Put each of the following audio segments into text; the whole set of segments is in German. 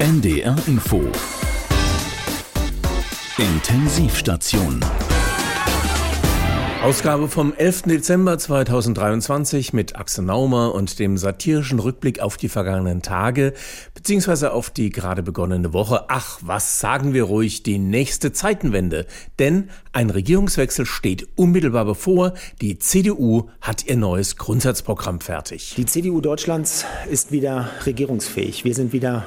NDR Info Intensivstation Ausgabe vom 11. Dezember 2023 mit Axel Naumer und dem satirischen Rückblick auf die vergangenen Tage beziehungsweise auf die gerade begonnene Woche. Ach, was sagen wir ruhig, die nächste Zeitenwende. Denn ein Regierungswechsel steht unmittelbar bevor. Die CDU hat ihr neues Grundsatzprogramm fertig. Die CDU Deutschlands ist wieder regierungsfähig. Wir sind wieder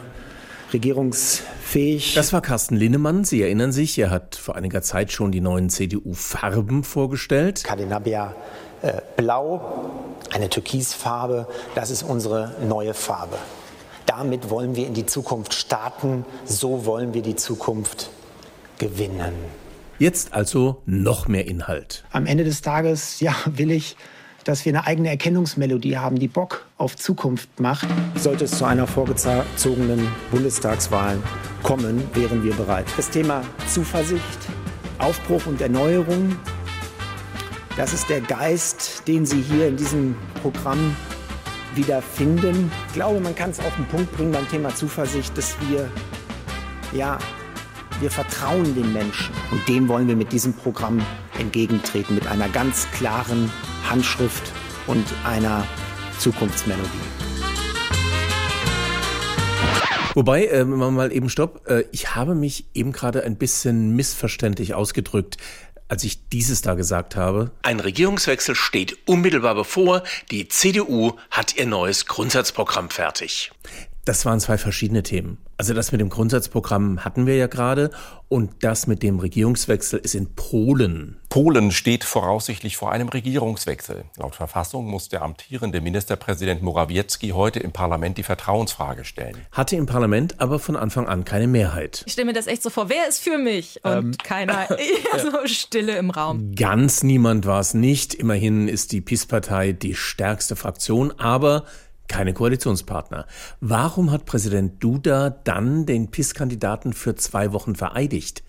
regierungsfähig. Das war Carsten Linnemann. Sie erinnern sich, er hat vor einiger Zeit schon die neuen CDU-Farben vorgestellt. Cadenabia äh, Blau, eine Türkisfarbe, das ist unsere neue Farbe. Damit wollen wir in die Zukunft starten, so wollen wir die Zukunft gewinnen. Jetzt also noch mehr Inhalt. Am Ende des Tages, ja, will ich dass wir eine eigene Erkennungsmelodie haben, die Bock auf Zukunft macht. Sollte es zu einer vorgezogenen Bundestagswahl kommen, wären wir bereit. Das Thema Zuversicht, Aufbruch und Erneuerung, das ist der Geist, den Sie hier in diesem Programm wiederfinden. Ich glaube, man kann es auf den Punkt bringen beim Thema Zuversicht, dass wir, ja, wir vertrauen den Menschen. Und dem wollen wir mit diesem Programm entgegentreten, mit einer ganz klaren Handschrift und einer Zukunftsmelodie. Wobei, äh, mal eben stopp, äh, ich habe mich eben gerade ein bisschen missverständlich ausgedrückt als ich dieses da gesagt habe. Ein Regierungswechsel steht unmittelbar bevor. Die CDU hat ihr neues Grundsatzprogramm fertig. Das waren zwei verschiedene Themen. Also das mit dem Grundsatzprogramm hatten wir ja gerade und das mit dem Regierungswechsel ist in Polen. Polen steht voraussichtlich vor einem Regierungswechsel. Laut Verfassung muss der amtierende Ministerpräsident Morawiecki heute im Parlament die Vertrauensfrage stellen. Hatte im Parlament aber von Anfang an keine Mehrheit. Ich stelle mir das echt so vor, wer ist für mich? Und ähm, keiner, so Stille im Raum. Ganz niemand war es nicht. Immerhin ist die PiS-Partei die stärkste Fraktion, aber keine Koalitionspartner. Warum hat Präsident Duda dann den PIS-Kandidaten für zwei Wochen vereidigt?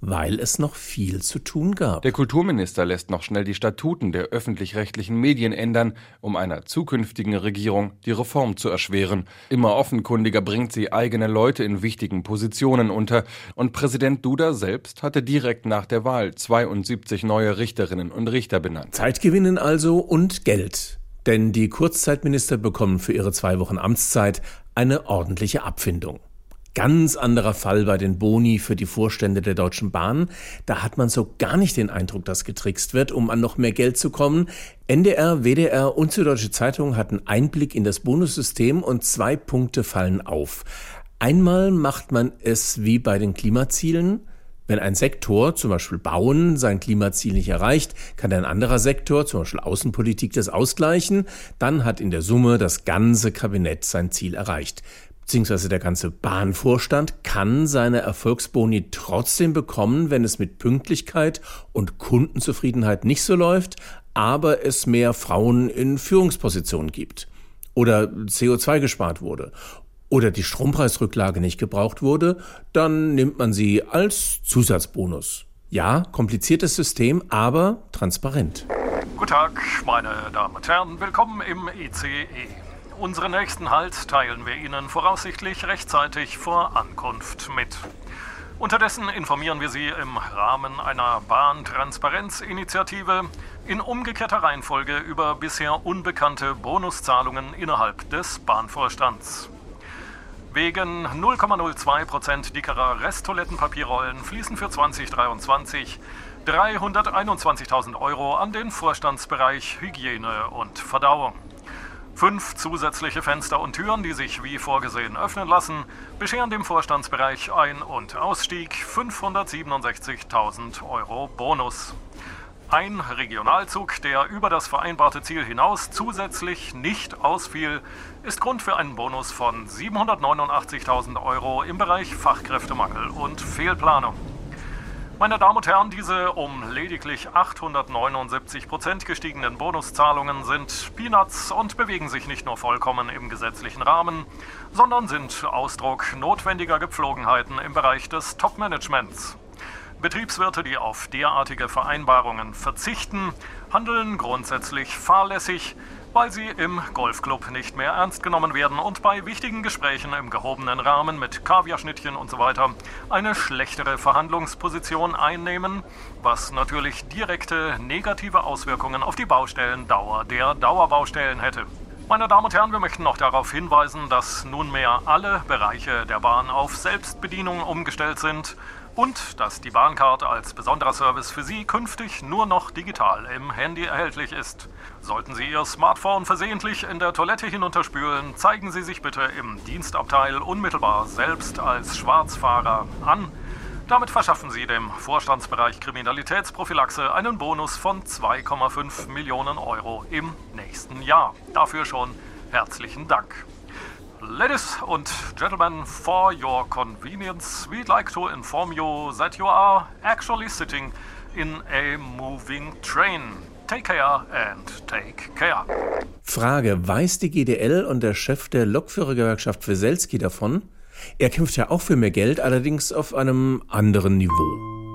Weil es noch viel zu tun gab. Der Kulturminister lässt noch schnell die Statuten der öffentlich-rechtlichen Medien ändern, um einer zukünftigen Regierung die Reform zu erschweren. Immer offenkundiger bringt sie eigene Leute in wichtigen Positionen unter. Und Präsident Duda selbst hatte direkt nach der Wahl 72 neue Richterinnen und Richter benannt. Zeit gewinnen also und Geld. Denn die Kurzzeitminister bekommen für ihre zwei Wochen Amtszeit eine ordentliche Abfindung. Ganz anderer Fall bei den Boni für die Vorstände der Deutschen Bahn. Da hat man so gar nicht den Eindruck, dass getrickst wird, um an noch mehr Geld zu kommen. NDR, WDR und Süddeutsche Zeitung hatten Einblick in das Bonussystem und zwei Punkte fallen auf. Einmal macht man es wie bei den Klimazielen. Wenn ein Sektor, zum Beispiel Bauen, sein Klimaziel nicht erreicht, kann ein anderer Sektor, zum Beispiel Außenpolitik, das ausgleichen. Dann hat in der Summe das ganze Kabinett sein Ziel erreicht. Beziehungsweise der ganze Bahnvorstand kann seine Erfolgsboni trotzdem bekommen, wenn es mit Pünktlichkeit und Kundenzufriedenheit nicht so läuft, aber es mehr Frauen in Führungspositionen gibt oder CO2 gespart wurde oder die Strompreisrücklage nicht gebraucht wurde, dann nimmt man sie als Zusatzbonus. Ja, kompliziertes System, aber transparent. Guten Tag, meine Damen und Herren. Willkommen im ICE. Unseren nächsten Halt teilen wir Ihnen voraussichtlich rechtzeitig vor Ankunft mit. Unterdessen informieren wir Sie im Rahmen einer Bahntransparenzinitiative in umgekehrter Reihenfolge über bisher unbekannte Bonuszahlungen innerhalb des Bahnvorstands. Wegen 0,02% dickerer Resttoilettenpapierrollen fließen für 2023 321.000 Euro an den Vorstandsbereich Hygiene und Verdauung. Fünf zusätzliche Fenster und Türen, die sich wie vorgesehen öffnen lassen, bescheren dem Vorstandsbereich Ein- und Ausstieg 567.000 Euro Bonus. Ein Regionalzug, der über das vereinbarte Ziel hinaus zusätzlich nicht ausfiel, ist Grund für einen Bonus von 789.000 Euro im Bereich Fachkräftemangel und Fehlplanung. Meine Damen und Herren, diese um lediglich 879 Prozent gestiegenen Bonuszahlungen sind Peanuts und bewegen sich nicht nur vollkommen im gesetzlichen Rahmen, sondern sind Ausdruck notwendiger Gepflogenheiten im Bereich des Top-Managements. Betriebswirte, die auf derartige Vereinbarungen verzichten, handeln grundsätzlich fahrlässig weil sie im Golfclub nicht mehr ernst genommen werden und bei wichtigen Gesprächen im gehobenen Rahmen mit Kaviarschnittchen und so weiter eine schlechtere Verhandlungsposition einnehmen, was natürlich direkte negative Auswirkungen auf die Baustellendauer der Dauerbaustellen hätte. Meine Damen und Herren, wir möchten noch darauf hinweisen, dass nunmehr alle Bereiche der Bahn auf Selbstbedienung umgestellt sind und dass die Bahncard als besonderer Service für Sie künftig nur noch digital im Handy erhältlich ist. Sollten Sie Ihr Smartphone versehentlich in der Toilette hinunterspülen, zeigen Sie sich bitte im Dienstabteil unmittelbar selbst als Schwarzfahrer an. Damit verschaffen Sie dem Vorstandsbereich Kriminalitätsprophylaxe einen Bonus von 2,5 Millionen Euro im nächsten Jahr. Dafür schon herzlichen Dank. Ladies and gentlemen, for your convenience, we'd like to inform you that you are actually sitting in a moving train. Take care and take care. Frage: Weiß die GDL und der Chef der Lokführergewerkschaft Weselski davon? Er kämpft ja auch für mehr Geld, allerdings auf einem anderen Niveau.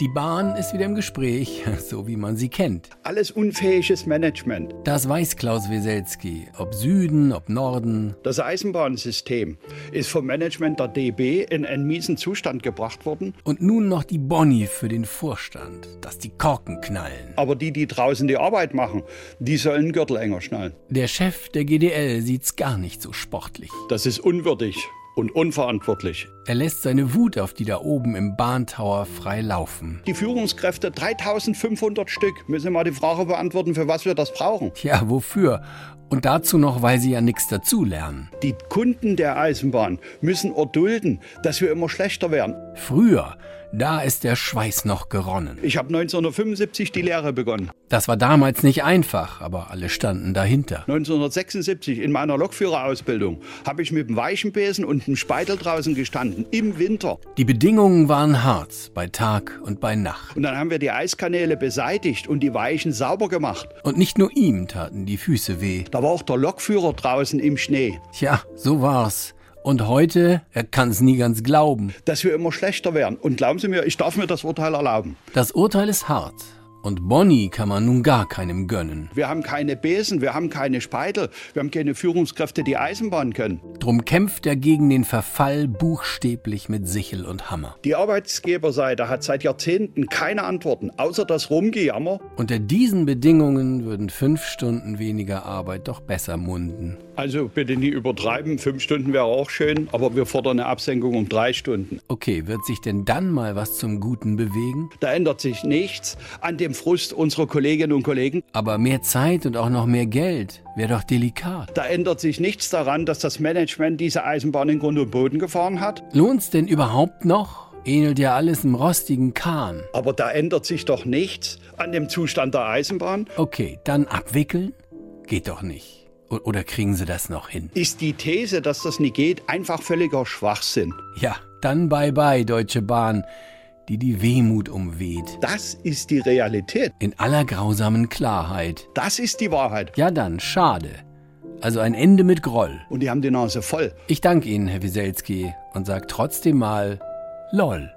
Die Bahn ist wieder im Gespräch, so wie man sie kennt. Alles unfähiges Management. Das weiß Klaus Weselski. Ob Süden, ob Norden. Das Eisenbahnsystem ist vom Management der DB in einen miesen Zustand gebracht worden. Und nun noch die Boni für den Vorstand, dass die Korken knallen. Aber die, die draußen die Arbeit machen, die sollen Gürtel enger schnallen. Der Chef der GDL sieht's gar nicht so sportlich. Das ist unwürdig und unverantwortlich. Er lässt seine Wut auf die da oben im Bahntower frei laufen. Die Führungskräfte, 3500 Stück, müssen mal die Frage beantworten, für was wir das brauchen. Ja, wofür? Und dazu noch, weil sie ja nichts dazulernen. Die Kunden der Eisenbahn müssen erdulden, dass wir immer schlechter werden. Früher, da ist der Schweiß noch geronnen. Ich habe 1975 die Lehre begonnen. Das war damals nicht einfach, aber alle standen dahinter. 1976 in meiner Lokführerausbildung habe ich mit dem Weichenbesen und dem Speitel draußen gestanden, im Winter. Die Bedingungen waren hart, bei Tag und bei Nacht. Und dann haben wir die Eiskanäle beseitigt und die Weichen sauber gemacht. Und nicht nur ihm taten die Füße weh. Da war auch der Lokführer draußen im Schnee. Tja, so war's. Und heute, er kann es nie ganz glauben. Dass wir immer schlechter werden. Und glauben Sie mir, ich darf mir das Urteil erlauben. Das Urteil ist hart. Und Bonnie kann man nun gar keinem gönnen. Wir haben keine Besen, wir haben keine Speitel, wir haben keine Führungskräfte, die Eisenbahn können. Drum kämpft er gegen den Verfall buchstäblich mit Sichel und Hammer. Die Arbeitsgeberseite hat seit Jahrzehnten keine Antworten, außer das Rumgejammer. Unter diesen Bedingungen würden fünf Stunden weniger Arbeit doch besser munden. Also bitte nie übertreiben, fünf Stunden wäre auch schön, aber wir fordern eine Absenkung um drei Stunden. Okay, wird sich denn dann mal was zum Guten bewegen? Da ändert sich nichts an dem Frust unserer Kolleginnen und Kollegen. Aber mehr Zeit und auch noch mehr Geld wäre doch delikat. Da ändert sich nichts daran, dass das Management diese Eisenbahn in Grund und Boden gefahren hat. Lohnt's denn überhaupt noch? Ähnelt ja alles im rostigen Kahn. Aber da ändert sich doch nichts an dem Zustand der Eisenbahn. Okay, dann abwickeln? Geht doch nicht. Oder kriegen Sie das noch hin? Ist die These, dass das nicht geht, einfach völliger Schwachsinn? Ja, dann bye bye, Deutsche Bahn die die Wehmut umweht. Das ist die Realität. In aller grausamen Klarheit. Das ist die Wahrheit. Ja dann, schade. Also ein Ende mit Groll. Und die haben die Nase voll. Ich danke Ihnen, Herr Wieselski, und sag trotzdem mal LOL.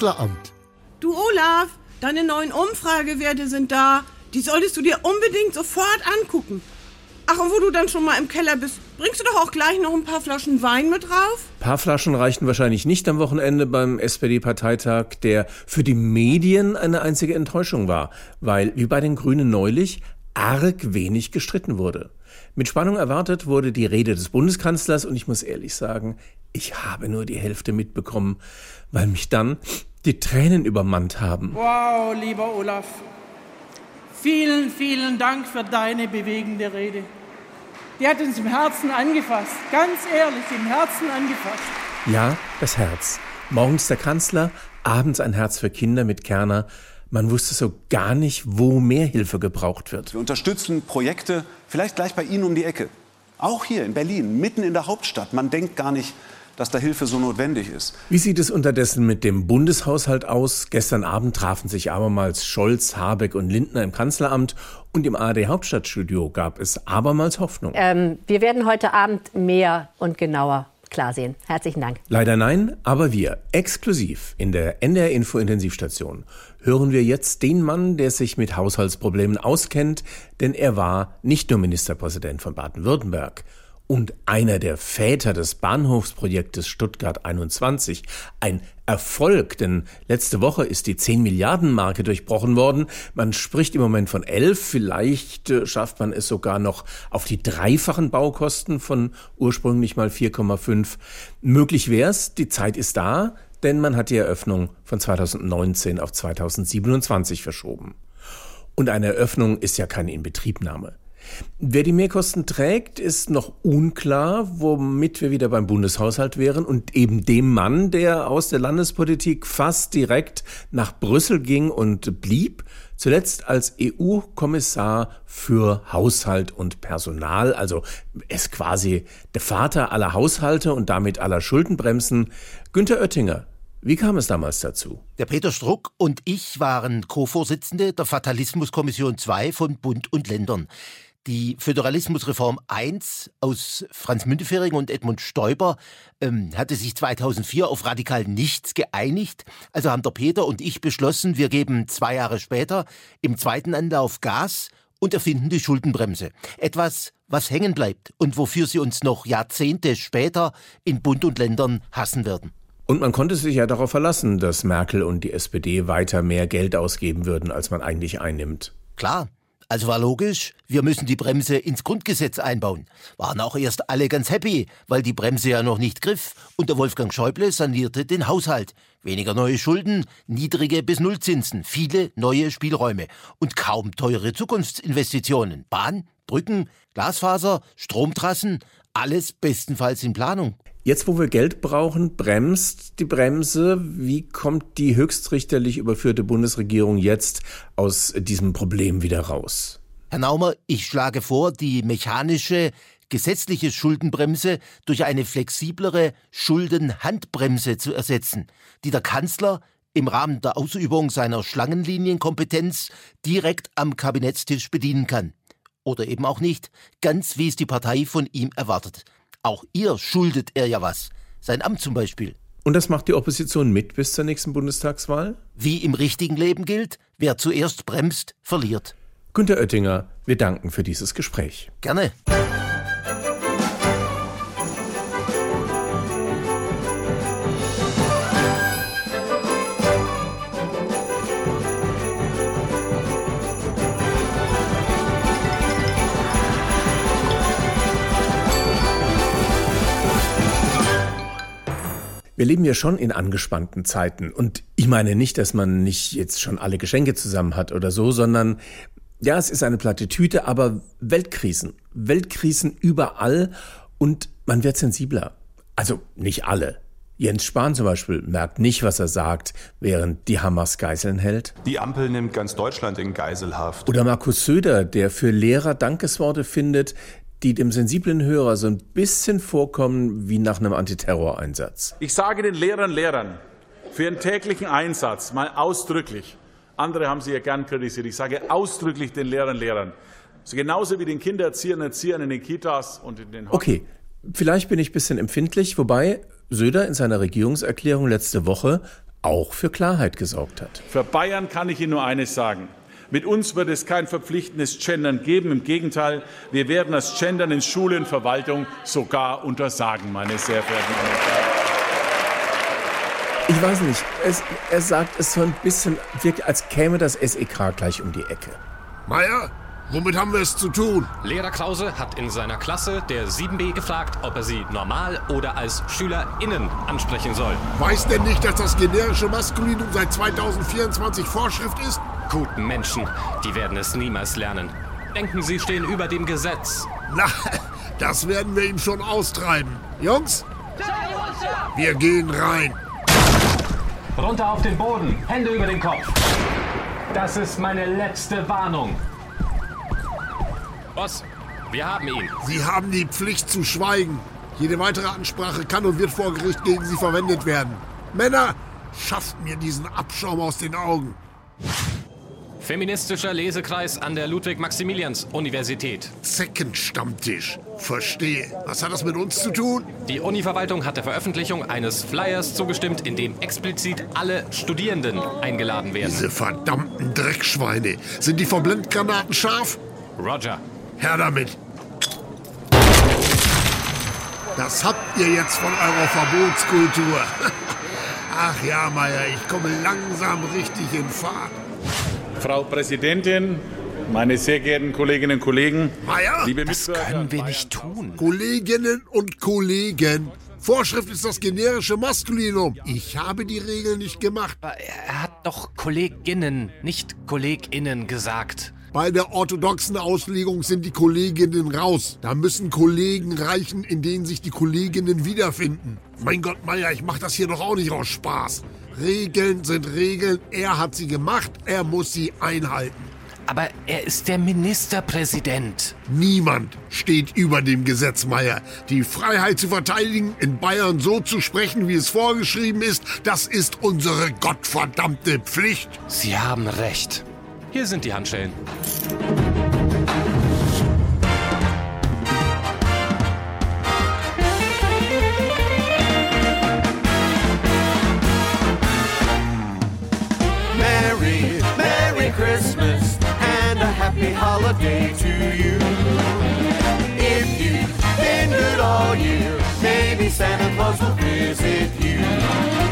Kanzleramt. Du Olaf, deine neuen Umfragewerte sind da. Die solltest du dir unbedingt sofort angucken. Ach, und wo du dann schon mal im Keller bist, bringst du doch auch gleich noch ein paar Flaschen Wein mit drauf? Ein paar Flaschen reichten wahrscheinlich nicht am Wochenende beim SPD-Parteitag, der für die Medien eine einzige Enttäuschung war, weil, wie bei den Grünen neulich, arg wenig gestritten wurde. Mit Spannung erwartet wurde die Rede des Bundeskanzlers und ich muss ehrlich sagen, ich habe nur die Hälfte mitbekommen, weil mich dann die Tränen übermannt haben. Wow, lieber Olaf. Vielen, vielen Dank für deine bewegende Rede. Die hat uns im Herzen angefasst. Ganz ehrlich, im Herzen angefasst. Ja, das Herz. Morgens der Kanzler, abends ein Herz für Kinder mit Kerner. Man wusste so gar nicht, wo mehr Hilfe gebraucht wird. Wir unterstützen Projekte, vielleicht gleich bei Ihnen um die Ecke. Auch hier in Berlin, mitten in der Hauptstadt. Man denkt gar nicht, dass da Hilfe so notwendig ist. Wie sieht es unterdessen mit dem Bundeshaushalt aus? Gestern Abend trafen sich abermals Scholz, Habeck und Lindner im Kanzleramt und im ARD Hauptstadtstudio gab es abermals Hoffnung. Ähm, wir werden heute Abend mehr und genauer klar sehen. Herzlichen Dank. Leider nein, aber wir, exklusiv in der NDR Info Intensivstation, hören wir jetzt den Mann, der sich mit Haushaltsproblemen auskennt, denn er war nicht nur Ministerpräsident von Baden-Württemberg und einer der Väter des Bahnhofsprojektes Stuttgart 21. Ein Erfolg, denn letzte Woche ist die 10 Milliarden Marke durchbrochen worden. Man spricht im Moment von 11, vielleicht äh, schafft man es sogar noch auf die dreifachen Baukosten von ursprünglich mal 4,5. Möglich wär's, die Zeit ist da, denn man hat die Eröffnung von 2019 auf 2027 verschoben. Und eine Eröffnung ist ja keine Inbetriebnahme. Wer die Mehrkosten trägt, ist noch unklar, womit wir wieder beim Bundeshaushalt wären und eben dem Mann, der aus der Landespolitik fast direkt nach Brüssel ging und blieb, zuletzt als EU-Kommissar für Haushalt und Personal, also ist quasi der Vater aller Haushalte und damit aller Schuldenbremsen, Günter Oettinger. Wie kam es damals dazu? Der Peter Struck und ich waren Co-Vorsitzende der Fatalismuskommission 2 von Bund und Ländern. Die Föderalismusreform 1 aus Franz Müntefering und Edmund Stoiber ähm, hatte sich 2004 auf radikal nichts geeinigt. Also haben der Peter und ich beschlossen, wir geben zwei Jahre später im zweiten Anlauf Gas und erfinden die Schuldenbremse. Etwas, was hängen bleibt und wofür sie uns noch Jahrzehnte später in Bund und Ländern hassen werden. Und man konnte sich ja darauf verlassen, dass Merkel und die SPD weiter mehr Geld ausgeben würden, als man eigentlich einnimmt. Klar, also war logisch, wir müssen die Bremse ins Grundgesetz einbauen. Waren auch erst alle ganz happy, weil die Bremse ja noch nicht griff und der Wolfgang Schäuble sanierte den Haushalt. Weniger neue Schulden, niedrige bis Nullzinsen, viele neue Spielräume und kaum teure Zukunftsinvestitionen. Bahn, Brücken, Glasfaser, Stromtrassen, alles bestenfalls in Planung. Jetzt, wo wir Geld brauchen, bremst die Bremse. Wie kommt die höchstrichterlich überführte Bundesregierung jetzt aus diesem Problem wieder raus? Herr Naumer, ich schlage vor, die mechanische gesetzliche Schuldenbremse durch eine flexiblere Schuldenhandbremse zu ersetzen, die der Kanzler im Rahmen der Ausübung seiner Schlangenlinienkompetenz direkt am Kabinettstisch bedienen kann. Oder eben auch nicht, ganz wie es die Partei von ihm erwartet. Auch ihr schuldet er ja was. Sein Amt zum Beispiel. Und das macht die Opposition mit bis zur nächsten Bundestagswahl? Wie im richtigen Leben gilt, wer zuerst bremst, verliert. Günter Oettinger, wir danken für dieses Gespräch. Gerne. Wir leben ja schon in angespannten Zeiten. Und ich meine nicht, dass man nicht jetzt schon alle Geschenke zusammen hat oder so, sondern ja, es ist eine platte Tüte, aber Weltkrisen. Weltkrisen überall und man wird sensibler. Also nicht alle. Jens Spahn zum Beispiel merkt nicht, was er sagt, während die Hamas Geiseln hält. Die Ampel nimmt ganz Deutschland in Geiselhaft. Oder Markus Söder, der für Lehrer Dankesworte findet, die dem sensiblen Hörer so ein bisschen vorkommen wie nach einem Antiterroreinsatz. Ich sage den Lehrern, Lehrern für ihren täglichen Einsatz mal ausdrücklich, andere haben sie ja gern kritisiert, ich sage ausdrücklich den Lehrern, Lehrern, Genauso wie den Kindererziehern Erziehern in den Kitas und in den Okay, vielleicht bin ich ein bisschen empfindlich, wobei Söder in seiner Regierungserklärung letzte Woche auch für Klarheit gesorgt hat. Für Bayern kann ich Ihnen nur eines sagen. Mit uns wird es kein verpflichtendes Gendern geben. Im Gegenteil, wir werden das Gendern in Schule und Verwaltung sogar untersagen, meine sehr verehrten Damen und Herren. Ich weiß nicht, es, er sagt es so ein bisschen, wirkt, als käme das SEK gleich um die Ecke. Meier, womit haben wir es zu tun? Lehrer Krause hat in seiner Klasse der 7b gefragt, ob er sie normal oder als SchülerInnen ansprechen soll. Weiß denn nicht, dass das generische Maskulinum seit 2024 Vorschrift ist? Guten Menschen, die werden es niemals lernen. Denken, sie stehen über dem Gesetz. Na, das werden wir ihm schon austreiben. Jungs, wir gehen rein. Runter auf den Boden, Hände über den Kopf. Das ist meine letzte Warnung. Boss, wir haben ihn. Sie haben die Pflicht zu schweigen. Jede weitere Ansprache kann und wird vor Gericht gegen Sie verwendet werden. Männer, schafft mir diesen Abschaum aus den Augen. Feministischer Lesekreis an der Ludwig-Maximilians-Universität. Zeckenstammtisch. Verstehe. Was hat das mit uns zu tun? Die Uni-Verwaltung hat der Veröffentlichung eines Flyers zugestimmt, in dem explizit alle Studierenden eingeladen werden. Diese verdammten Dreckschweine. Sind die Verblendgranaten scharf? Roger. Her damit. Das habt ihr jetzt von eurer Verbotskultur. Ach ja, Meier, ich komme langsam richtig in Fahrt. Frau Präsidentin, meine sehr geehrten Kolleginnen und Kollegen, Meier, liebe Das Mitbürger, können wir nicht tun. Kolleginnen und Kollegen. Vorschrift ist das generische Maskulinum. Ich habe die Regel nicht gemacht. Er hat doch Kolleginnen, nicht KollegInnen gesagt. Bei der orthodoxen Auslegung sind die Kolleginnen raus. Da müssen Kollegen reichen, in denen sich die Kolleginnen wiederfinden. Mein Gott, Meier, ich mach das hier doch auch nicht aus Spaß. Regeln sind Regeln. Er hat sie gemacht, er muss sie einhalten. Aber er ist der Ministerpräsident. Niemand steht über dem Gesetz, Meier. Die Freiheit zu verteidigen, in Bayern so zu sprechen, wie es vorgeschrieben ist, das ist unsere gottverdammte Pflicht. Sie haben recht. Hier sind die Handschellen. Merry Christmas and a happy holiday to you. If you've been good all year, maybe Santa Claus will visit you.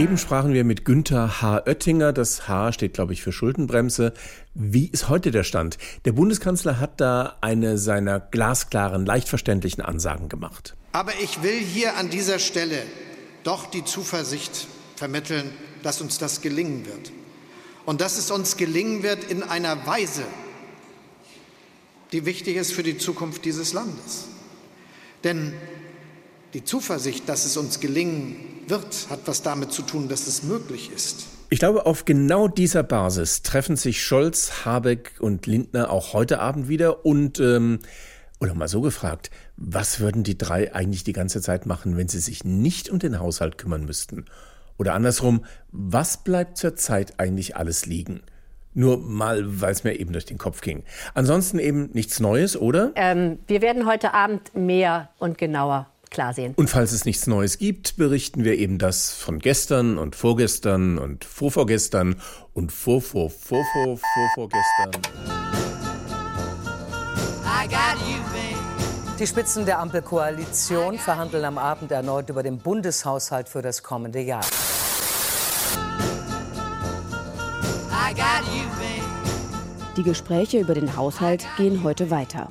Eben sprachen wir mit Günther H. Oettinger. Das H steht, glaube ich, für Schuldenbremse. Wie ist heute der Stand? Der Bundeskanzler hat da eine seiner glasklaren, leicht verständlichen Ansagen gemacht. Aber ich will hier an dieser Stelle doch die Zuversicht vermitteln, dass uns das gelingen wird. Und dass es uns gelingen wird in einer Weise, die wichtig ist für die Zukunft dieses Landes. Denn die Zuversicht, dass es uns gelingen wird, hat was damit zu tun, dass es möglich ist. Ich glaube, auf genau dieser Basis treffen sich Scholz, Habeck und Lindner auch heute Abend wieder. Und, ähm, oder mal so gefragt, was würden die drei eigentlich die ganze Zeit machen, wenn sie sich nicht um den Haushalt kümmern müssten? Oder andersrum, was bleibt zurzeit eigentlich alles liegen? Nur mal, weil es mir eben durch den Kopf ging. Ansonsten eben nichts Neues, oder? Ähm, wir werden heute Abend mehr und genauer klar sehen. Und falls es nichts Neues gibt, berichten wir eben das von gestern und vorgestern und vorvorgestern und vor, vor, vor, vor, vor, vorgestern. Die Spitzen der Ampelkoalition verhandeln am Abend erneut über den Bundeshaushalt für das kommende Jahr. Die Gespräche über den Haushalt gehen heute weiter.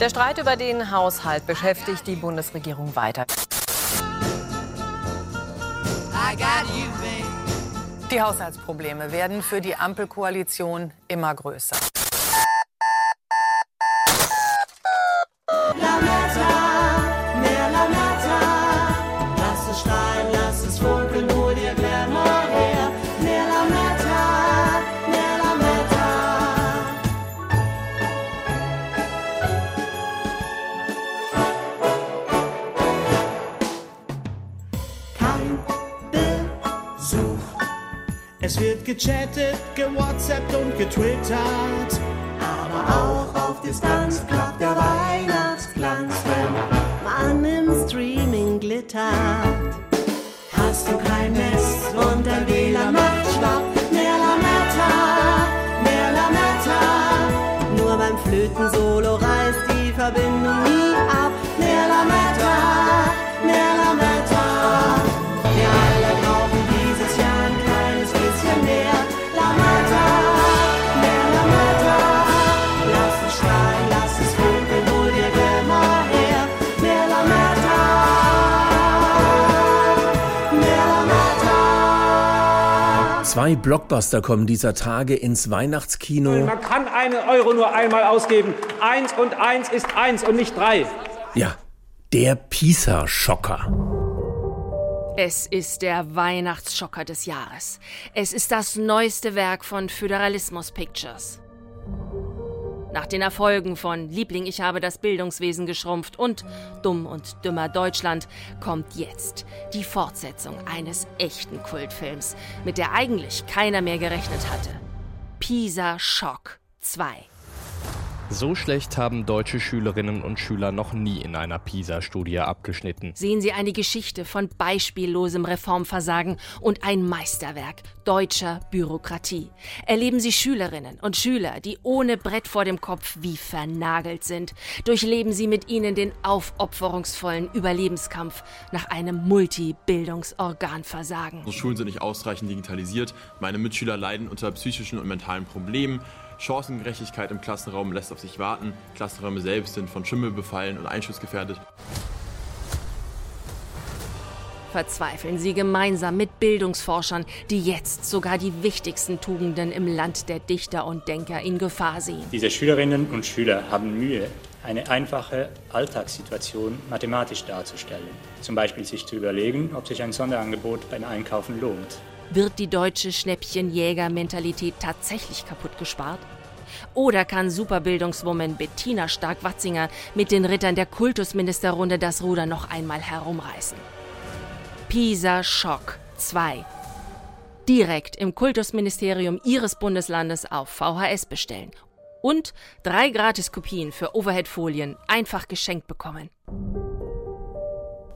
Der Streit über den Haushalt beschäftigt die Bundesregierung weiter. Die Haushaltsprobleme werden für die Ampelkoalition immer größer. Es Zwei Blockbuster kommen dieser Tage ins Weihnachtskino. Man kann einen Euro nur einmal ausgeben. Eins und eins ist eins und nicht drei. Ja, der Pisa-Schocker. Es ist der Weihnachtsschocker des Jahres. Es ist das neueste Werk von Föderalismus Pictures. Nach den Erfolgen von Liebling, ich habe das Bildungswesen geschrumpft und Dumm und Dümmer Deutschland kommt jetzt die Fortsetzung eines echten Kultfilms, mit der eigentlich keiner mehr gerechnet hatte. Pisa Schock 2. So schlecht haben deutsche Schülerinnen und Schüler noch nie in einer PISA-Studie abgeschnitten. Sehen Sie eine Geschichte von beispiellosem Reformversagen und ein Meisterwerk deutscher Bürokratie. Erleben Sie Schülerinnen und Schüler, die ohne Brett vor dem Kopf wie vernagelt sind. Durchleben Sie mit ihnen den aufopferungsvollen Überlebenskampf nach einem Multibildungsorganversagen. Unsere Schulen sind nicht ausreichend digitalisiert. Meine Mitschüler leiden unter psychischen und mentalen Problemen. Chancengerechtigkeit im Klassenraum lässt auf sich warten. Klassenräume selbst sind von Schimmel befallen und einschussgefährdet. Verzweifeln Sie gemeinsam mit Bildungsforschern, die jetzt sogar die wichtigsten Tugenden im Land der Dichter und Denker in Gefahr sehen. Diese Schülerinnen und Schüler haben Mühe, eine einfache Alltagssituation mathematisch darzustellen. Zum Beispiel sich zu überlegen, ob sich ein Sonderangebot beim Einkaufen lohnt. Wird die deutsche Schnäppchenjäger-Mentalität tatsächlich kaputt gespart? Oder kann Superbildungswoman Bettina Stark-Watzinger mit den Rittern der Kultusministerrunde das Ruder noch einmal herumreißen? Pisa Schock 2. Direkt im Kultusministerium Ihres Bundeslandes auf VHS bestellen. Und drei Gratiskopien für Overhead-Folien einfach geschenkt bekommen.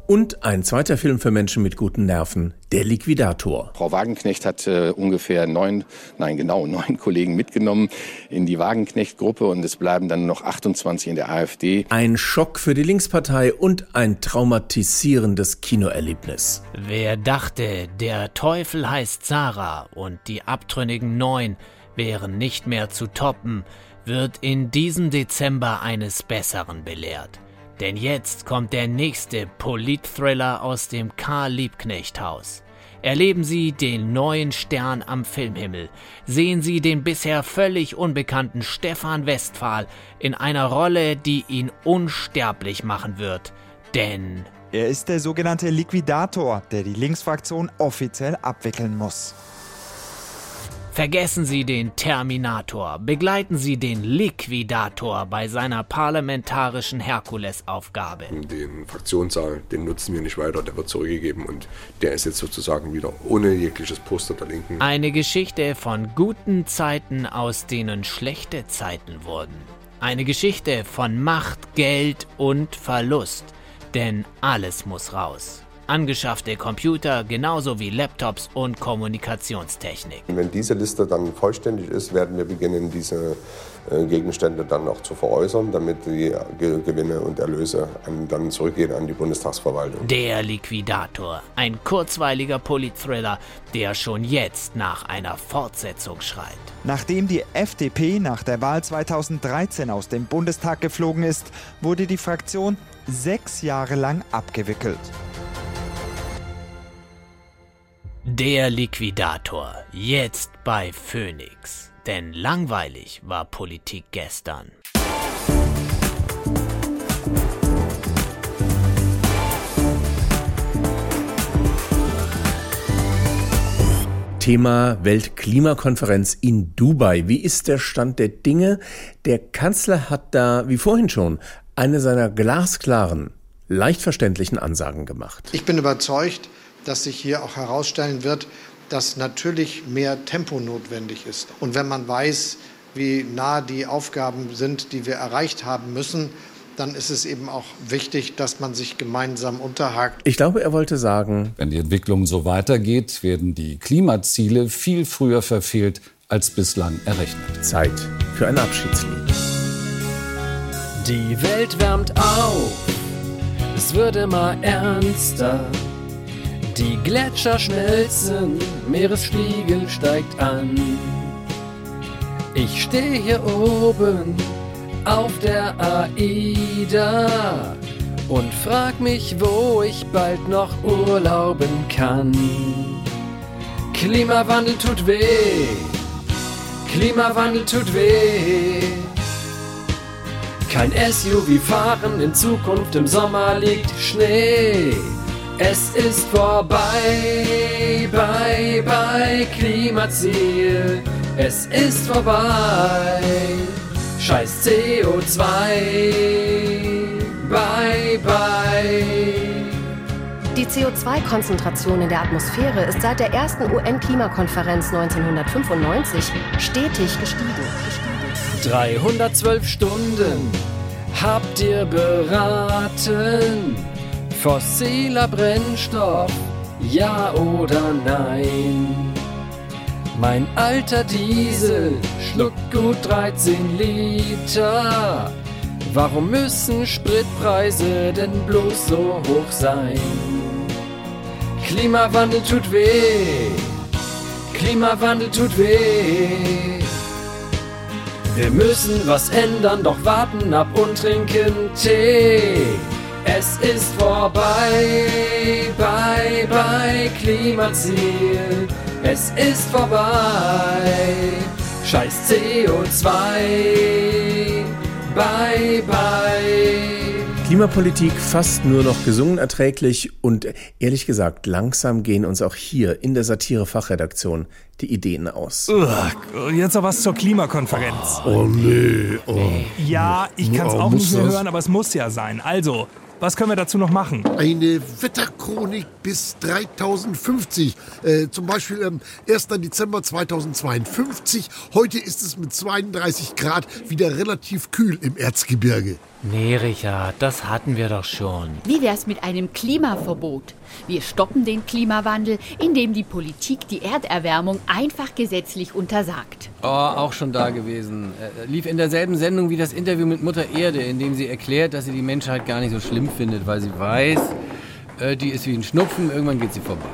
Und ein zweiter Film für Menschen mit guten Nerven, Der Liquidator. Frau Wagenknecht hat äh, ungefähr neun, nein genau neun Kollegen mitgenommen in die Wagenknecht-Gruppe und es bleiben dann noch 28 in der AfD. Ein Schock für die Linkspartei und ein traumatisierendes Kinoerlebnis. Wer dachte, der Teufel heißt Sarah und die abtrünnigen Neun wären nicht mehr zu toppen, wird in diesem Dezember eines Besseren belehrt. Denn jetzt kommt der nächste Politthriller aus dem Karl Liebknecht Haus. Erleben Sie den neuen Stern am Filmhimmel. Sehen Sie den bisher völlig unbekannten Stefan Westphal in einer Rolle, die ihn unsterblich machen wird. Denn Er ist der sogenannte Liquidator, der die Linksfraktion offiziell abwickeln muss. Vergessen Sie den Terminator, begleiten Sie den Liquidator bei seiner parlamentarischen Herkulesaufgabe. Den Fraktionssaal, den nutzen wir nicht weiter, der wird zurückgegeben und der ist jetzt sozusagen wieder ohne jegliches Poster der Linken. Eine Geschichte von guten Zeiten, aus denen schlechte Zeiten wurden. Eine Geschichte von Macht, Geld und Verlust. Denn alles muss raus. Angeschaffte Computer genauso wie Laptops und Kommunikationstechnik. Wenn diese Liste dann vollständig ist, werden wir beginnen, diese äh, Gegenstände dann auch zu veräußern, damit die Ge Gewinne und Erlöse an, dann zurückgehen an die Bundestagsverwaltung. Der Liquidator. Ein kurzweiliger Politthriller, der schon jetzt nach einer Fortsetzung schreit. Nachdem die FDP nach der Wahl 2013 aus dem Bundestag geflogen ist, wurde die Fraktion sechs Jahre lang abgewickelt. Der Liquidator, jetzt bei Phoenix. Denn langweilig war Politik gestern. Thema Weltklimakonferenz in Dubai. Wie ist der Stand der Dinge? Der Kanzler hat da, wie vorhin schon, eine seiner glasklaren, leicht verständlichen Ansagen gemacht. Ich bin überzeugt, dass sich hier auch herausstellen wird, dass natürlich mehr Tempo notwendig ist. Und wenn man weiß, wie nah die Aufgaben sind, die wir erreicht haben müssen, dann ist es eben auch wichtig, dass man sich gemeinsam unterhakt. Ich glaube, er wollte sagen, wenn die Entwicklung so weitergeht, werden die Klimaziele viel früher verfehlt als bislang errechnet. Zeit für ein Abschiedslied. Die Welt wärmt auf, es wird immer ernster. Die Gletscher schmelzen, Meeresspiegel steigt an. Ich stehe hier oben auf der AIDA und frag mich, wo ich bald noch urlauben kann. Klimawandel tut weh, Klimawandel tut weh. Kein SUV fahren, in Zukunft im Sommer liegt Schnee. Es ist vorbei, bye, bye, Klimaziel. Es ist vorbei. Scheiß CO2, bye bye. Die CO2-Konzentration in der Atmosphäre ist seit der ersten UN-Klimakonferenz 1995 stetig gestiegen. 312 Stunden habt ihr beraten. Fossiler Brennstoff, ja oder nein? Mein alter Diesel schluckt gut 13 Liter. Warum müssen Spritpreise denn bloß so hoch sein? Klimawandel tut weh, Klimawandel tut weh. Wir müssen was ändern, doch warten ab und trinken Tee. Es ist vorbei, bye bye Klimaziel. Es ist vorbei. Scheiß CO2. Bye, bye. Klimapolitik fast nur noch gesungen erträglich und ehrlich gesagt, langsam gehen uns auch hier in der Satire-Fachredaktion die Ideen aus. Ugh, jetzt noch was zur Klimakonferenz. Oh nee, oh. Ja, ich kann es Oh, auch nicht mehr hören, aber es muss ja sein. Also, was können wir dazu noch machen? Eine Wetterchronik bis 3050. Äh, zum Beispiel am 1. Dezember 2052. Heute ist es mit 32 Grad wieder relativ kühl im Erzgebirge. Nee, Richard, das hatten wir doch schon. Wie wär's mit einem Klimaverbot? Wir stoppen den Klimawandel, indem die Politik die Erderwärmung einfach gesetzlich untersagt. Oh, auch schon da gewesen. Äh, lief in derselben Sendung wie das Interview mit Mutter Erde, in dem sie erklärt, dass sie die Menschheit gar nicht so schlimm findet, weil sie weiß, äh, die ist wie ein Schnupfen, irgendwann geht sie vorbei.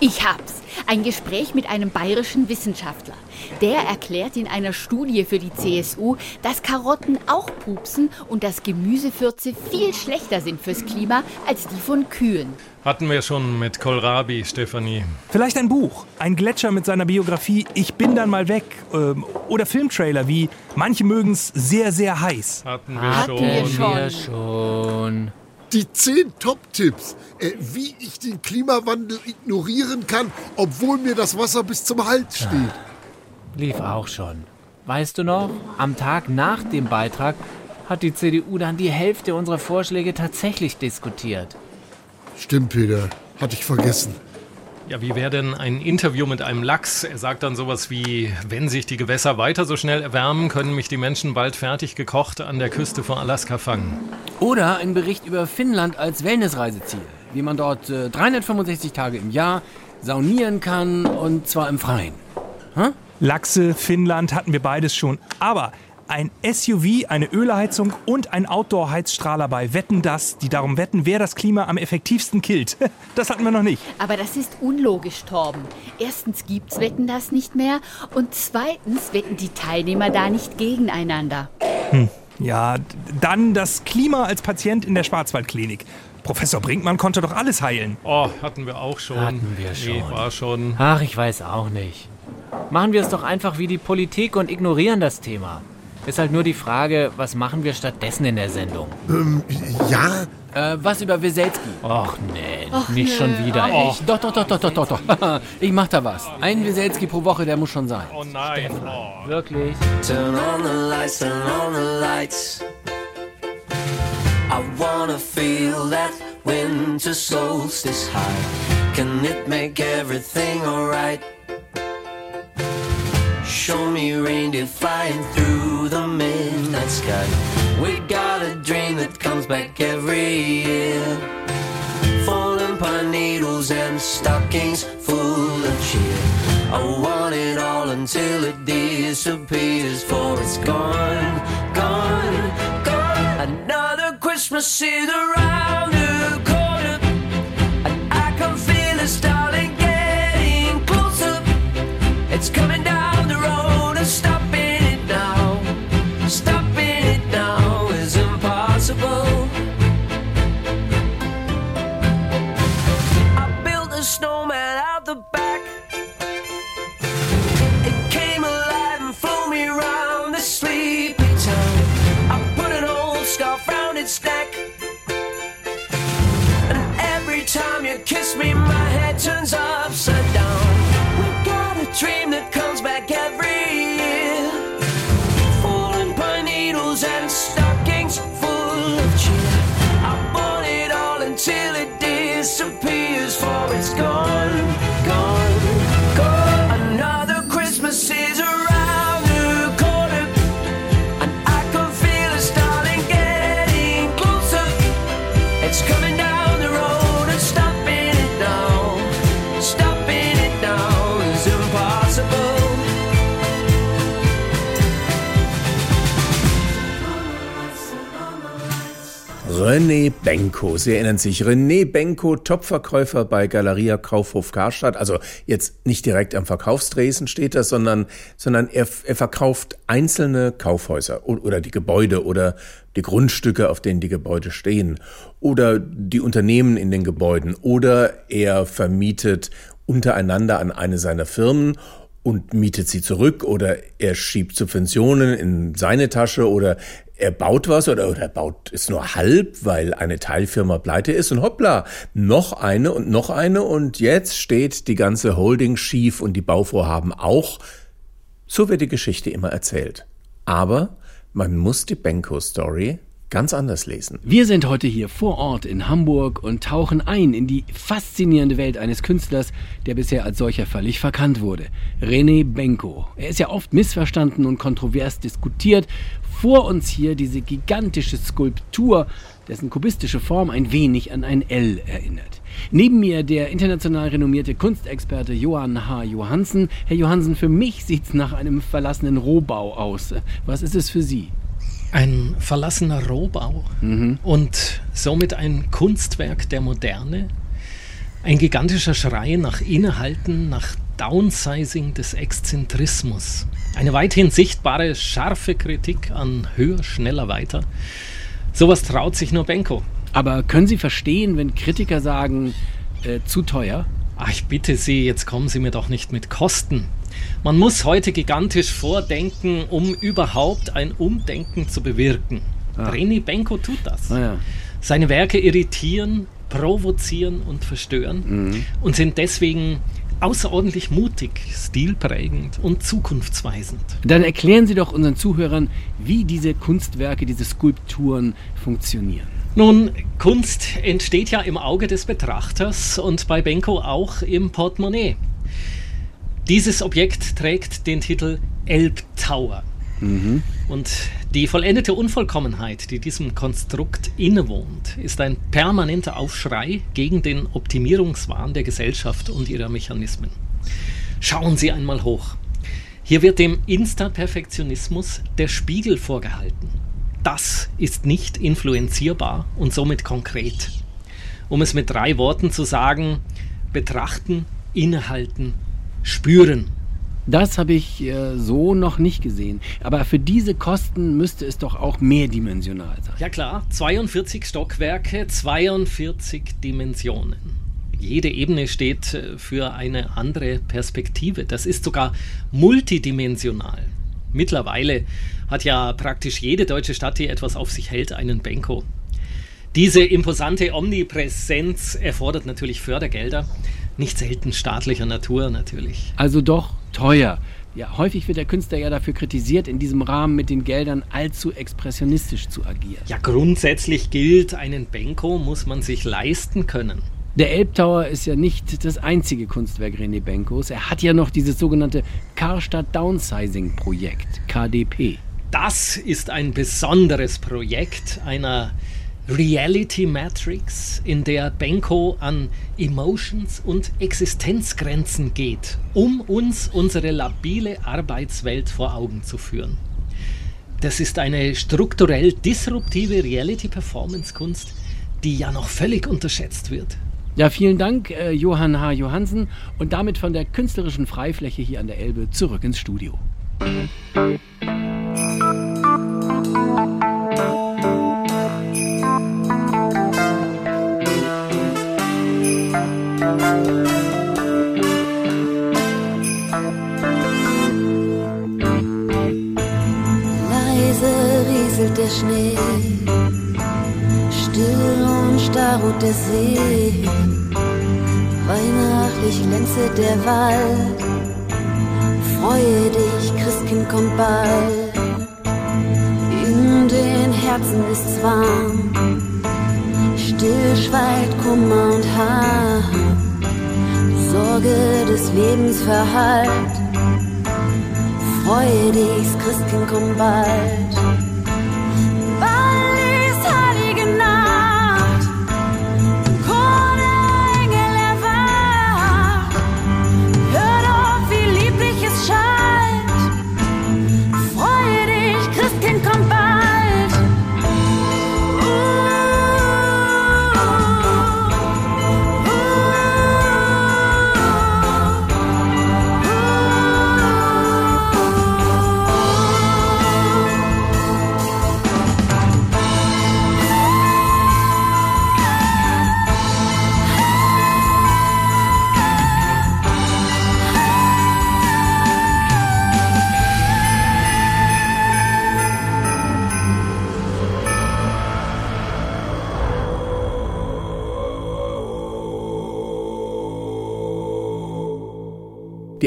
Ich hab's. Ein Gespräch mit einem bayerischen Wissenschaftler. Der erklärt in einer Studie für die CSU, dass Karotten auch pupsen und dass Gemüsefürze viel schlechter sind fürs Klima als die von Kühen. Hatten wir schon mit Kohlrabi, Stefanie. Vielleicht ein Buch, ein Gletscher mit seiner Biografie Ich bin dann mal weg ähm, oder Filmtrailer wie Manche mögen's sehr, sehr heiß. Hatten wir Hatten wir schon. wir schon. Die 10 Top-Tipps, äh, wie ich den Klimawandel ignorieren kann, obwohl mir das Wasser bis zum Hals steht. Lief auch schon. Weißt du noch, am Tag nach dem Beitrag hat die CDU dann die Hälfte unserer Vorschläge tatsächlich diskutiert. Stimmt, Peter. Hatte ich vergessen. Ja, wie wäre denn ein Interview mit einem Lachs? Er sagt dann sowas wie, wenn sich die Gewässer weiter so schnell erwärmen, können mich die Menschen bald fertig gekocht an der Küste vor Alaska fangen. Oder ein Bericht über Finnland als Wellnessreiseziel. Wie man dort äh, 365 Tage im Jahr saunieren kann und zwar im Freien. Hä? Lachse, Finnland hatten wir beides schon. Aber ein SUV, eine Ölheizung und ein Outdoor-Heizstrahler bei Wetten das, die darum wetten, wer das Klima am effektivsten killt. Das hatten wir noch nicht. Aber das ist unlogisch, Torben. Erstens gibt's Wetten das nicht mehr und zweitens wetten die Teilnehmer da nicht gegeneinander. Hm. Ja, dann das Klima als Patient in der Schwarzwaldklinik. Professor Brinkmann konnte doch alles heilen. Oh, hatten wir auch schon. Hatten wir schon. Nee, war schon. Ach, ich weiß auch nicht. Machen wir es doch einfach wie die Politik und ignorieren das Thema. Ist halt nur die Frage, was machen wir stattdessen in der Sendung? Ähm, ja? Äh, was über Weselski? Och nee, Och, nicht nee. schon wieder, Oh. echt. Doch, doch, doch, doch, doch, doch, doch. Ich mach da was. Ein Weselski pro Woche, der muss schon sein. Oh nein. Wirklich? Turn on the lights, turn on the lights. I wanna feel that winter solstice high. Can it make everything alright? Show me reindeer flying through the midnight sky. We got a dream that comes back every year. Falling pine needles and stockings full of cheer. I want it all until it disappears, for it's gone, gone, gone. Another Christmas is René Benko, Sie erinnern sich, René Benko, Topverkäufer bei Galeria Kaufhof Karstadt. Also jetzt nicht direkt am Verkaufstresen steht das, sondern, sondern er, er verkauft einzelne Kaufhäuser oder die Gebäude oder die Grundstücke, auf denen die Gebäude stehen. Oder die Unternehmen in den Gebäuden. Oder er vermietet untereinander an eine seiner Firmen und mietet sie zurück. Oder er schiebt Subventionen in seine Tasche. Oder er baut was oder, oder er baut es nur halb, weil eine Teilfirma pleite ist und hoppla, noch eine und noch eine und jetzt steht die ganze Holding schief und die Bauvorhaben auch. So wird die Geschichte immer erzählt. Aber man muss die Benko-Story ganz anders lesen. Wir sind heute hier vor Ort in Hamburg und tauchen ein in die faszinierende Welt eines Künstlers, der bisher als solcher völlig verkannt wurde. René Benko. Er ist ja oft missverstanden und kontrovers diskutiert. Vor uns hier diese gigantische Skulptur, dessen kubistische Form ein wenig an ein L erinnert. Neben mir der international renommierte Kunstexperte Johann H. Johansen. Herr Johansen, für mich sieht's nach einem verlassenen Rohbau aus. Was ist es für Sie? Ein verlassener Rohbau und somit ein Kunstwerk der Moderne. Ein gigantischer Schrei nach Innehalten, nach Downsizing des Exzentrismus. Eine weithin sichtbare, scharfe Kritik an höher, schneller, weiter. Sowas traut sich nur Benko. Aber können Sie verstehen, wenn Kritiker sagen, äh, zu teuer? Ach, ich bitte Sie, jetzt kommen Sie mir doch nicht mit Kosten. Man muss heute gigantisch vordenken, um überhaupt ein Umdenken zu bewirken. Ah. René Benko tut das. Ah, ja. Seine Werke irritieren, provozieren und verstören Mhm. und sind deswegen außerordentlich mutig, stilprägend und zukunftsweisend. Dann erklären Sie doch unseren Zuhörern, wie diese Kunstwerke, diese Skulpturen funktionieren. Nun, Kunst entsteht ja im Auge des Betrachters und bei Benko auch im Portemonnaie. Dieses Objekt trägt den Titel Elbtower. Und die vollendete Unvollkommenheit, die diesem Konstrukt innewohnt, ist ein permanenter Aufschrei gegen den Optimierungswahn der Gesellschaft und ihrer Mechanismen. Schauen Sie einmal hoch. Hier wird dem Insta-Perfektionismus der Spiegel vorgehalten. Das ist nicht influenzierbar und somit konkret. Um es mit drei Worten zu sagen, betrachten, innehalten, spüren. Das habe ich äh, so noch nicht gesehen. Aber für diese Kosten müsste es doch auch mehrdimensional sein. Ja klar, 42 Stockwerke, 42 Dimensionen. Jede Ebene steht äh, für eine andere Perspektive. Das ist sogar multidimensional. Mittlerweile hat ja praktisch jede deutsche Stadt, die etwas auf sich hält, einen Benko. Diese imposante Omnipräsenz erfordert natürlich Fördergelder, nicht selten staatlicher Natur natürlich. Also doch teuer. Ja, häufig wird der Künstler ja dafür kritisiert, in diesem Rahmen mit den Geldern allzu expressionistisch zu agieren. Ja, grundsätzlich gilt, einen Benko muss man sich leisten können. Der Elbtower ist ja nicht das einzige Kunstwerk René Benkos. Er hat ja noch dieses sogenannte Karstadt Downsizing Projekt, KDP. Das ist ein besonderes Projekt einer Reality Matrix, in der Benko an Emotions und Existenzgrenzen geht, um uns unsere labile Arbeitswelt vor Augen zu führen. Das ist eine strukturell disruptive Reality-Performance-Kunst, die ja noch völlig unterschätzt wird. Ja, vielen Dank, äh, Johann H. Johansen. Und damit von der künstlerischen Freifläche hier an der Elbe zurück ins Studio. Der Schnee, still und starr ruht der See. Weihnachtlich glänzet der Wald, freue dich, Christkind kommt bald. In den Herzen ist's warm, still schweigt Kummer und Harm. Sorge des Lebens verhallt, freue dich, Christkind kommt. Bald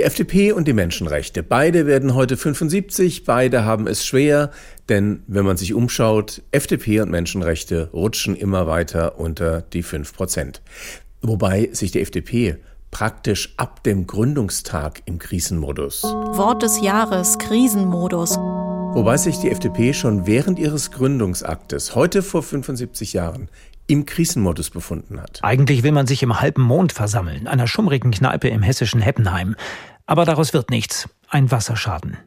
Die FDP und die Menschenrechte, beide werden heute 75, beide haben es schwer, denn wenn man sich umschaut, FDP und Menschenrechte rutschen immer weiter unter die 5 Prozent. Wobei sich die FDP praktisch ab dem Gründungstag im Krisenmodus. Wort des Jahres, Krisenmodus. Wobei sich die FDP schon während ihres Gründungsaktes, heute vor 75 Jahren, im Krisenmodus befunden hat. Eigentlich will man sich im halben Mond versammeln, einer schummrigen Kneipe im hessischen Heppenheim. Aber daraus wird nichts. Ein Wasserschaden.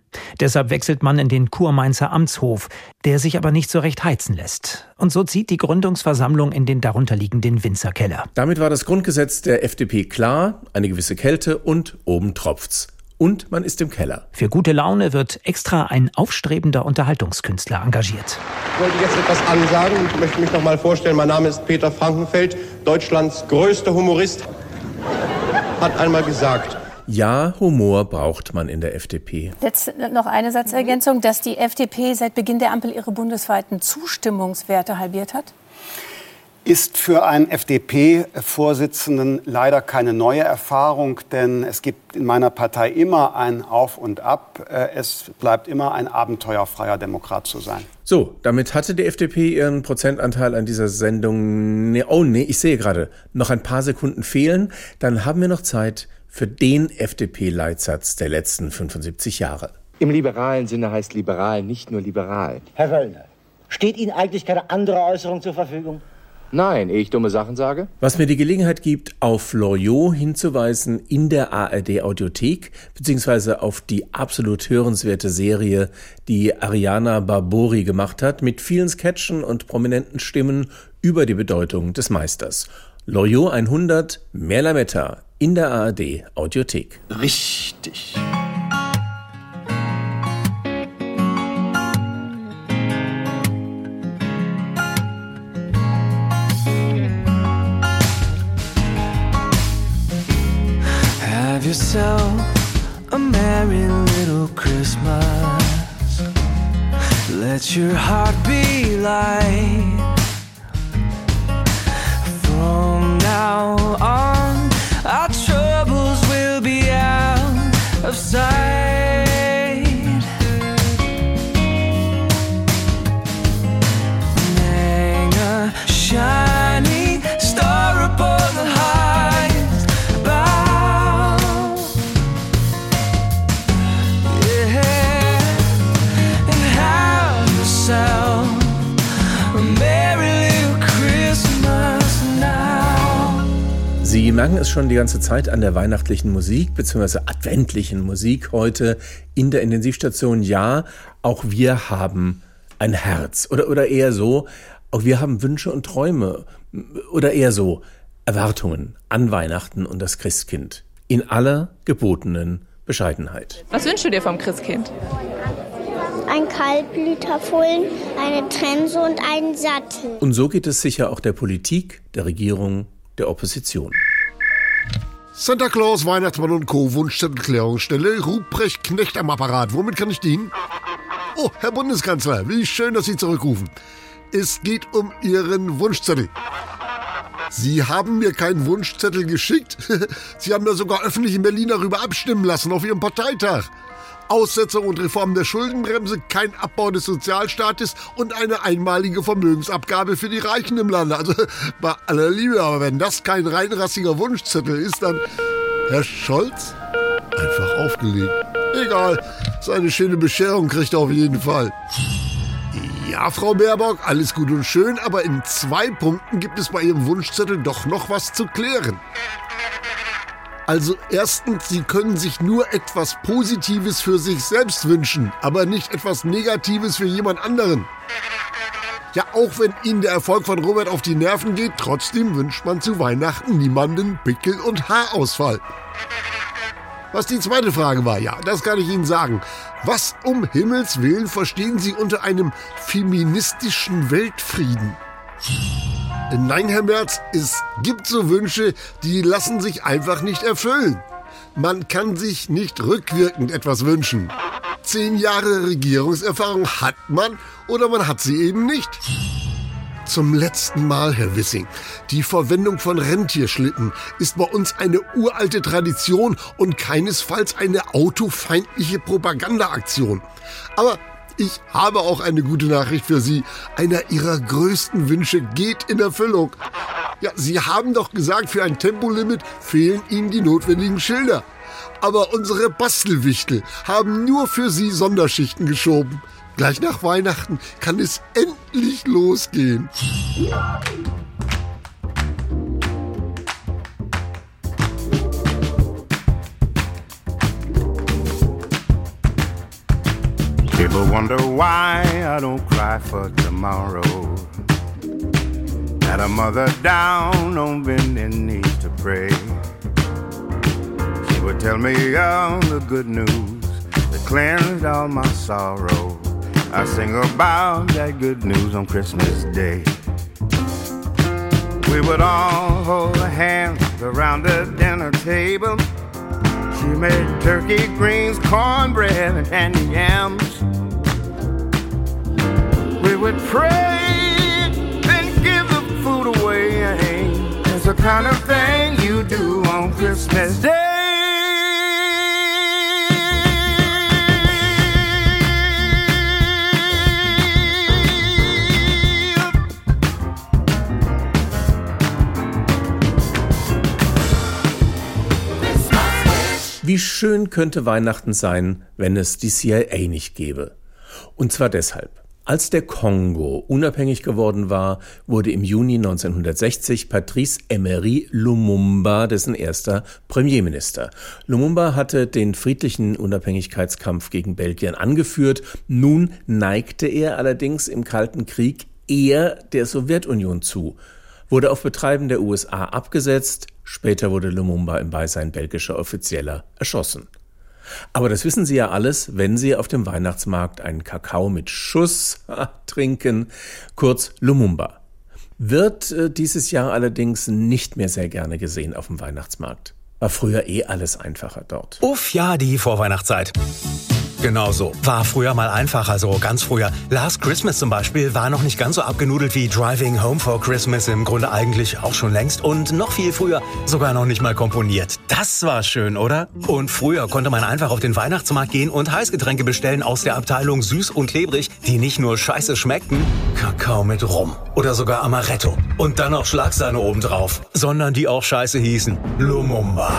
Deshalb wechselt man in den Kurmainzer Amtshof, der sich aber nicht so recht heizen lässt. Und so zieht die Gründungsversammlung in den darunterliegenden Winzerkeller. Damit war das Grundgesetz der FDP klar, eine gewisse Kälte und oben tropft's. Und man ist im Keller. Für gute Laune wird extra ein aufstrebender Unterhaltungskünstler engagiert. Ich wollte jetzt etwas ansagen und möchte mich noch mal vorstellen. Mein Name ist Peter Frankenfeld, Deutschlands größter Humorist. Hat einmal gesagt, Ja, Humor braucht man in der FDP. Jetzt noch eine Satzergänzung, dass die FDP seit Beginn der Ampel ihre bundesweiten Zustimmungswerte halbiert hat? ist für einen FDP-Vorsitzenden leider keine neue Erfahrung, denn es gibt in meiner Partei immer ein Auf und Ab. Äh, Es bleibt immer ein abenteuerfreier Demokrat zu sein. So, damit hatte die FDP ihren Prozentanteil an dieser Sendung. Nee, oh nee, ich sehe gerade, noch ein paar Sekunden fehlen. Dann haben wir noch Zeit für den FDP-Leitsatz der letzten 75 Jahre. Im liberalen Sinne heißt liberal nicht nur liberal. Herr Wöllner, steht Ihnen eigentlich keine andere Äußerung zur Verfügung? Nein, ehe ich dumme Sachen sage. Was mir die Gelegenheit gibt, auf Loriot hinzuweisen in der ARD Audiothek, beziehungsweise auf die absolut hörenswerte Serie, die Ariana Barbori gemacht hat, mit vielen Sketchen und prominenten Stimmen über die Bedeutung des Meisters. Loriot 100, mehr Lametta in der ARD Audiothek. Richtig. Have yourself a merry little Christmas. Let your heart be light. Schon die ganze Zeit an der weihnachtlichen Musik bzw. adventlichen Musik heute in der Intensivstation. Ja, auch wir haben ein Herz oder, oder eher so, auch wir haben Wünsche und Träume oder eher so Erwartungen an Weihnachten und das Christkind in aller gebotenen Bescheidenheit. Was wünschst du dir vom Christkind? Ein Kaltblüterfohlen, eine Trense und einen Sattel. Und so geht es sicher auch der Politik, der Regierung, der Opposition. Santa Claus, Weihnachtsmann und Co. Wunschzettelklärungsstelle. Ruprecht Knecht am Apparat. Womit kann ich dienen? Oh, Herr Bundeskanzler, wie schön, dass Sie zurückrufen. Es geht um Ihren Wunschzettel. Sie haben mir keinen Wunschzettel geschickt. Sie haben mir sogar öffentlich in Berlin darüber abstimmen lassen auf Ihrem Parteitag. Aussetzung und Reform der Schuldenbremse, kein Abbau des Sozialstaates und eine einmalige Vermögensabgabe für die Reichen im Lande. Also bei aller Liebe, aber wenn das kein reinrassiger Wunschzettel ist, dann Herr Scholz einfach aufgelegt. Egal, seine schöne Bescherung kriegt er auf jeden Fall. Ja, Frau Baerbock, alles gut und schön, aber in zwei Punkten gibt es bei Ihrem Wunschzettel doch noch was zu klären. Also erstens, Sie können sich nur etwas Positives für sich selbst wünschen, aber nicht etwas Negatives für jemand anderen. Ja, auch wenn Ihnen der Erfolg von Robert auf die Nerven geht, trotzdem wünscht man zu Weihnachten niemanden Pickel- und Haarausfall. Was die zweite Frage war, ja, das kann ich Ihnen sagen. Was um Himmels Willen verstehen Sie unter einem feministischen Weltfrieden? Nein, Herr Merz, es gibt so Wünsche, die lassen sich einfach nicht erfüllen. Man kann sich nicht rückwirkend etwas wünschen. Zehn Jahre Regierungserfahrung hat man oder man hat sie eben nicht. Zum letzten Mal, Herr Wissing. Die Verwendung von Rentierschlitten ist bei uns eine uralte Tradition und keinesfalls eine autofeindliche Propagandaaktion. Aber ich habe auch eine gute Nachricht für Sie. Einer Ihrer größten Wünsche geht in Erfüllung. Ja, Sie haben doch gesagt, für ein Tempolimit fehlen Ihnen die notwendigen Schilder. Aber unsere Bastelwichtel haben nur für Sie Sonderschichten geschoben. Gleich nach Weihnachten kann es endlich losgehen. People wonder why I don't cry for tomorrow. Had a mother down on bending knees to pray. She would tell me all the good news that cleansed all my sorrow. I sing about that good news on Christmas Day. We would all hold hands around the dinner table. She made turkey, greens, cornbread, and yams. Would pray, then give the food away. It's the kind of thing you do on Christmas Day. Wie schön könnte Weihnachten sein, wenn es die CIA nicht gäbe. Und zwar deshalb. Als der Kongo unabhängig geworden war, wurde im Juni 1960 Patrice Emery Lumumba dessen erster Premierminister. Lumumba hatte den friedlichen Unabhängigkeitskampf gegen Belgien angeführt. Nun neigte er allerdings im Kalten Krieg eher der Sowjetunion zu, wurde auf Betreiben der USA abgesetzt, später wurde Lumumba im Beisein belgischer Offizieller erschossen. Aber das wissen Sie ja alles, wenn Sie auf dem Weihnachtsmarkt einen Kakao mit Schuss trinken, kurz Lumumba. Wird äh, dieses Jahr allerdings nicht mehr sehr gerne gesehen auf dem Weihnachtsmarkt. War früher eh alles einfacher dort. Uff, ja, die Vorweihnachtszeit. Genau so. War früher mal einfach, also ganz früher. Last Christmas zum Beispiel war noch nicht ganz so abgenudelt wie Driving Home for Christmas im Grunde eigentlich auch schon längst und noch viel früher sogar noch nicht mal komponiert. Das war schön, oder? Und früher konnte man einfach auf den Weihnachtsmarkt gehen und Heißgetränke bestellen aus der Abteilung süß und klebrig, die nicht nur scheiße schmeckten, Kakao mit Rum oder sogar Amaretto und dann noch Schlagsahne obendrauf, sondern die auch scheiße hießen. Lumumba.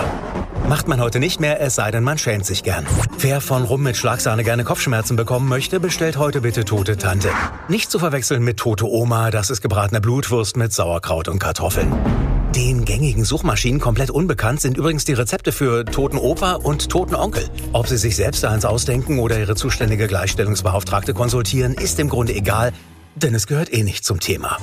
Macht man heute nicht mehr, es sei denn, man schämt sich gern. Wer von Rum mit Schlagsahne gerne Kopfschmerzen bekommen möchte, bestellt heute bitte tote Tante. Nicht zu verwechseln mit tote Oma, das ist gebratene Blutwurst mit Sauerkraut und Kartoffeln. Den gängigen Suchmaschinen komplett unbekannt sind übrigens die Rezepte für toten Opa und toten Onkel. Ob sie sich selbst eins ausdenken oder ihre zuständige Gleichstellungsbeauftragte konsultieren, ist im Grunde egal, denn es gehört eh nicht zum Thema.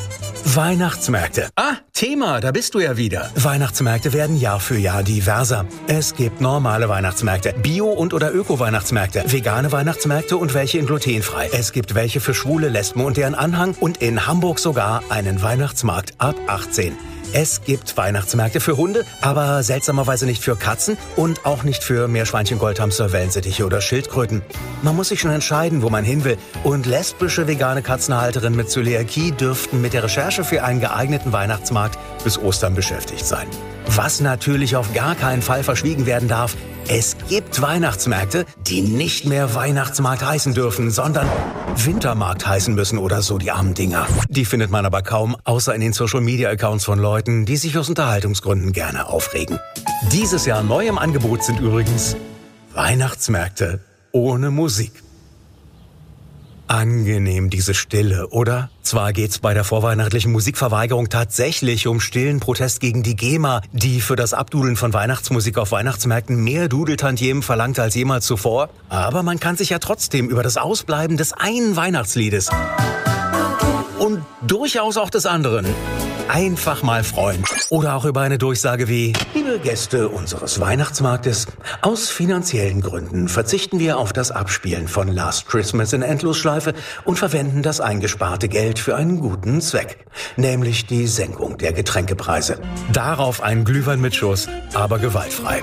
Weihnachtsmärkte. Ah, Thema, da bist du ja wieder. Weihnachtsmärkte werden Jahr für Jahr diverser. Es gibt normale Weihnachtsmärkte, Bio- und oder Öko-Weihnachtsmärkte, vegane Weihnachtsmärkte und welche in glutenfrei. Es gibt welche für Schwule, Lesben und deren Anhang und in Hamburg sogar einen Weihnachtsmarkt ab 18. Es gibt Weihnachtsmärkte für Hunde, aber seltsamerweise nicht für Katzen und auch nicht für Meerschweinchen, Goldhamster, Wellensittiche oder Schildkröten. Man muss sich schon entscheiden, wo man hin will. Und lesbische vegane Katzenhalterinnen mit Zöliakie dürften mit der Recherche für einen geeigneten Weihnachtsmarkt bis Ostern beschäftigt sein. Was natürlich auf gar keinen Fall verschwiegen werden darf, es gibt Weihnachtsmärkte, die nicht mehr Weihnachtsmarkt heißen dürfen, sondern Wintermarkt heißen müssen oder so, die armen Dinger. Die findet man aber kaum, außer in den Social-Media-Accounts von Leuten, die sich aus Unterhaltungsgründen gerne aufregen. Dieses Jahr neu im Angebot sind übrigens Weihnachtsmärkte ohne Musik. Angenehm diese Stille, oder? Zwar geht's bei der vorweihnachtlichen Musikverweigerung tatsächlich um stillen Protest gegen die GEMA, die für das Abdudeln von Weihnachtsmusik auf Weihnachtsmärkten mehr Dudeltantiemen verlangt als jemals zuvor, aber man kann sich ja trotzdem über das Ausbleiben des einen Weihnachtsliedes durchaus auch des anderen einfach mal freuen. Oder auch über eine Durchsage wie, liebe Gäste unseres Weihnachtsmarktes, aus finanziellen Gründen verzichten wir auf das Abspielen von Last Christmas in Endlosschleife und verwenden das eingesparte Geld für einen guten Zweck, nämlich die Senkung der Getränkepreise. Darauf ein Glühwein mit Schuss, aber gewaltfrei.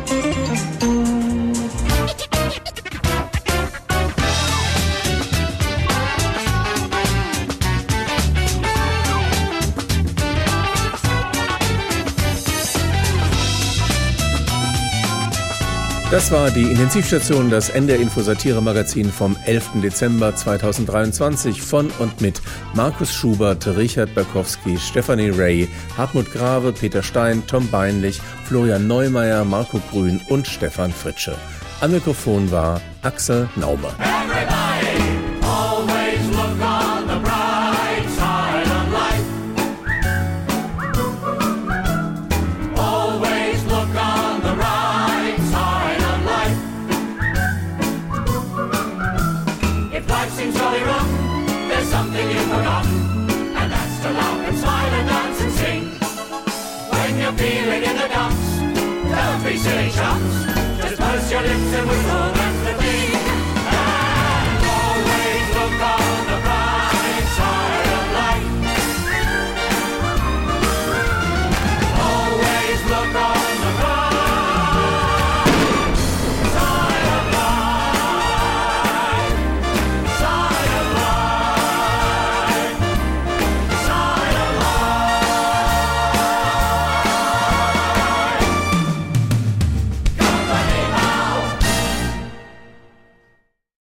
Das war die Intensivstation, das NDR Info Satire Magazin vom 11. Dezember 2023 von und mit Markus Schubert, Richard Berkowski, Stephanie Ray, Hartmut Grave, Peter Stein, Tom Beinlich, Florian Neumeier, Marco Grün und Stefan Fritsche. Am Mikrofon war Axel Naumer. Always